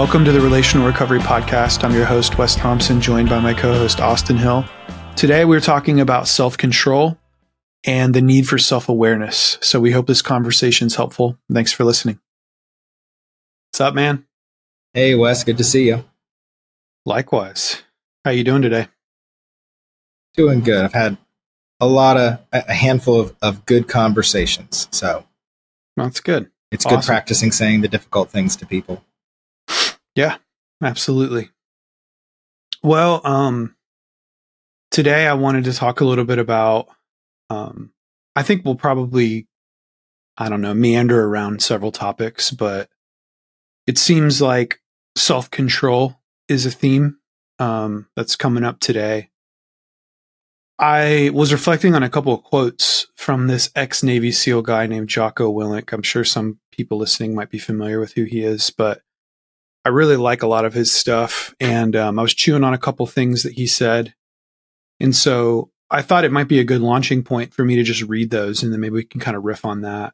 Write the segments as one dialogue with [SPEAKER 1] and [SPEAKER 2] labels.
[SPEAKER 1] Welcome to the Relational Recovery Podcast. I'm your host, Wes Thompson, joined by my co host, Austin Hill. Today, we're talking about self control and the need for self awareness. So, we hope this conversation is helpful. Thanks for listening. What's up, man?
[SPEAKER 2] Hey, Wes. Good to see you.
[SPEAKER 1] Likewise. How you doing today?
[SPEAKER 2] Doing good. I've had a lot of a handful of, of good conversations. So
[SPEAKER 1] that's good.
[SPEAKER 2] It's awesome. good practicing saying the difficult things to people.
[SPEAKER 1] Yeah, absolutely. Well, um, today I wanted to talk a little bit about, um, I think we'll probably, I don't know, meander around several topics, but it seems like self control is a theme um, that's coming up today. I was reflecting on a couple of quotes from this ex Navy SEAL guy named Jocko Willink. I'm sure some people listening might be familiar with who he is, but I really like a lot of his stuff, and um, I was chewing on a couple things that he said, and so I thought it might be a good launching point for me to just read those, and then maybe we can kind of riff on that.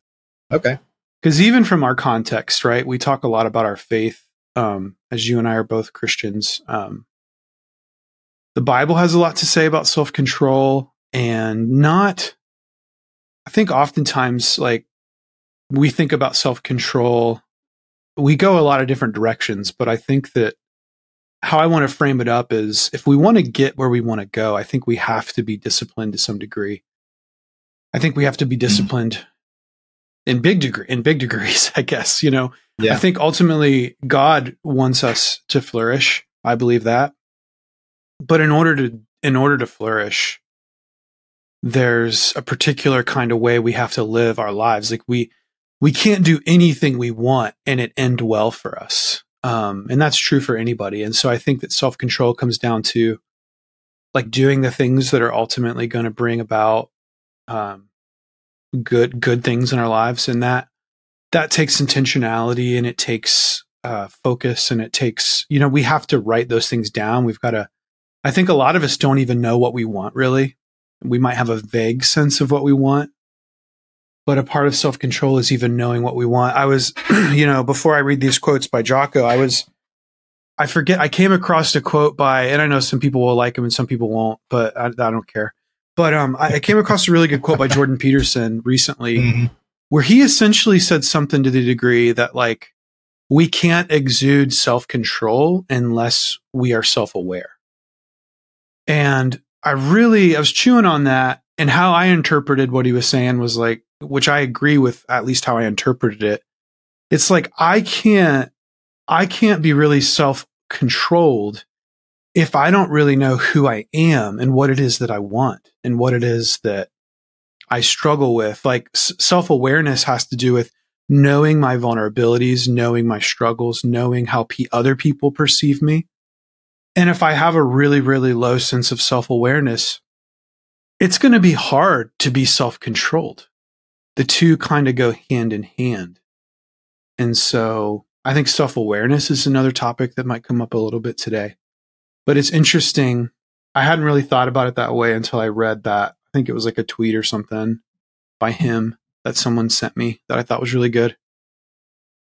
[SPEAKER 2] Okay.
[SPEAKER 1] Because even from our context, right, we talk a lot about our faith. Um, as you and I are both Christians, um, the Bible has a lot to say about self control, and not. I think oftentimes, like we think about self control we go a lot of different directions, but I think that how I want to frame it up is if we want to get where we want to go, I think we have to be disciplined to some degree. I think we have to be mm-hmm. disciplined mm-hmm. in big degree in big degrees, I guess, you know. Yeah. I think ultimately God wants us to flourish. I believe that. But in order to in order to flourish, there's a particular kind of way we have to live our lives. Like we we can't do anything we want and it end well for us. Um, and that's true for anybody. And so I think that self control comes down to like doing the things that are ultimately going to bring about um, good good things in our lives, and that that takes intentionality and it takes uh, focus and it takes you know we have to write those things down. We've got to. I think a lot of us don't even know what we want really. We might have a vague sense of what we want, but a part of self control is even knowing what we want. I was, you know, before I read these quotes by Jocko, I was, I forget, I came across a quote by, and I know some people will like him and some people won't, but I, I don't care. But um, I, I, came across a really good quote by Jordan Peterson recently, mm-hmm. where he essentially said something to the degree that like we can't exude self control unless we are self aware. And I really, I was chewing on that, and how I interpreted what he was saying was like which I agree with at least how I interpreted it. It's like I can't I can't be really self-controlled if I don't really know who I am and what it is that I want and what it is that I struggle with. Like s- self-awareness has to do with knowing my vulnerabilities, knowing my struggles, knowing how p- other people perceive me. And if I have a really, really low sense of self awareness, it's going to be hard to be self controlled the two kind of go hand in hand. And so I think self awareness is another topic that might come up a little bit today. But it's interesting. I hadn't really thought about it that way until I read that. I think it was like a tweet or something by him that someone sent me that I thought was really good.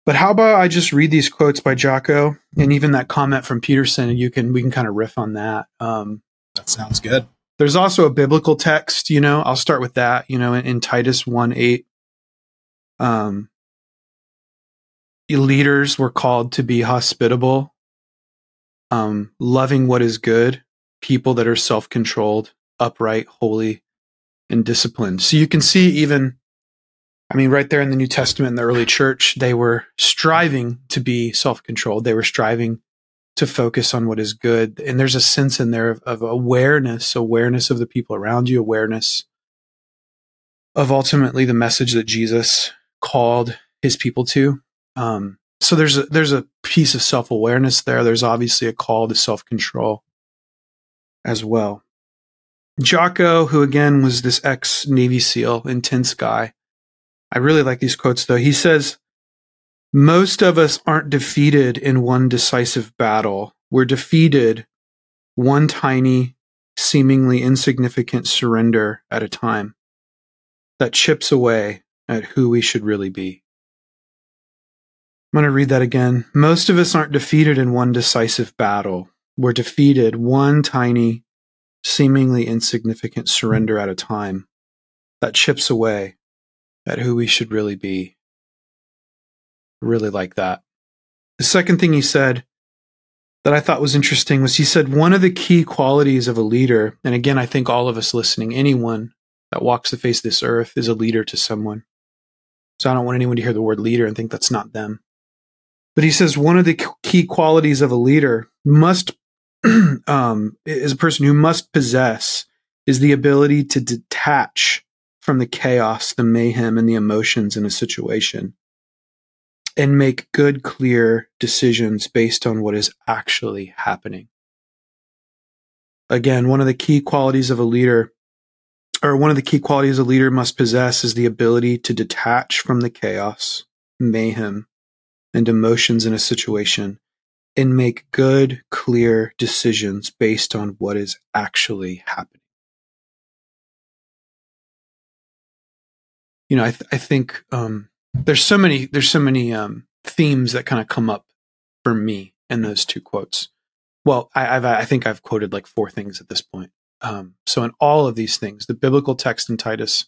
[SPEAKER 1] But how about I just read these quotes by Jocko and even that comment from Peterson and you can we can kind of riff on that. Um,
[SPEAKER 2] that sounds good.
[SPEAKER 1] There's also a biblical text, you know, I'll start with that, you know, in, in Titus 1 8. Um, leaders were called to be hospitable, um, loving what is good, people that are self controlled, upright, holy, and disciplined. So you can see even, I mean, right there in the New Testament in the early church, they were striving to be self controlled. They were striving to focus on what is good. And there's a sense in there of, of, awareness, awareness of the people around you, awareness of ultimately the message that Jesus called his people to. Um, so there's a, there's a piece of self awareness there. There's obviously a call to self control as well. Jocko, who again was this ex Navy SEAL, intense guy. I really like these quotes though. He says, most of us aren't defeated in one decisive battle. We're defeated one tiny, seemingly insignificant surrender at a time that chips away at who we should really be. I'm going to read that again. Most of us aren't defeated in one decisive battle. We're defeated one tiny, seemingly insignificant surrender at a time that chips away at who we should really be. Really like that. The second thing he said that I thought was interesting was he said one of the key qualities of a leader, and again, I think all of us listening, anyone that walks the face of this earth is a leader to someone. So I don't want anyone to hear the word leader and think that's not them. But he says one of the key qualities of a leader must, um, is a person who must possess is the ability to detach from the chaos, the mayhem, and the emotions in a situation and make good, clear decisions based on what is actually happening. Again, one of the key qualities of a leader, or one of the key qualities a leader must possess, is the ability to detach from the chaos, mayhem, and emotions in a situation and make good, clear decisions based on what is actually happening. You know, I, th- I think um, there's so many there's so many um, themes that kind of come up for me in those two quotes. Well, I, have I think I've quoted like four things at this point. Um, so in all of these things, the biblical text in Titus,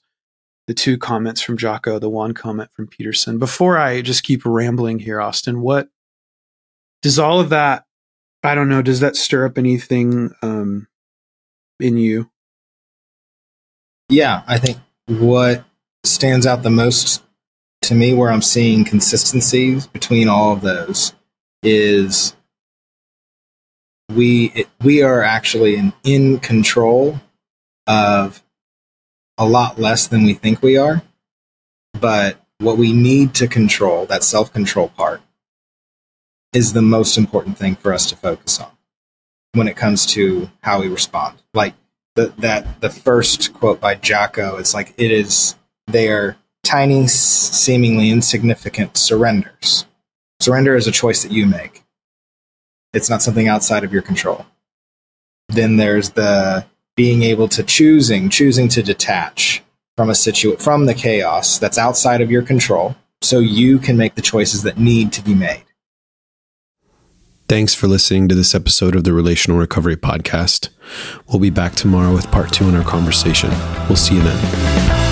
[SPEAKER 1] the two comments from Jocko, the one comment from Peterson. Before I just keep rambling here, Austin, what does all of that? I don't know. Does that stir up anything um, in you?
[SPEAKER 2] Yeah, I think what stands out the most to me, where I'm seeing consistencies between all of those is we it, we are actually in, in control of a lot less than we think we are. But what we need to control, that self control part, is the most important thing for us to focus on when it comes to how we respond. Like the, that the first quote by Jocko, it's like it is their tiny, seemingly insignificant surrenders. Surrender is a choice that you make. It's not something outside of your control. Then there's the being able to choosing choosing to detach from a situ from the chaos that's outside of your control so you can make the choices that need to be made.
[SPEAKER 3] Thanks for listening to this episode of the Relational Recovery Podcast. We'll be back tomorrow with part two in our conversation. We'll see you then.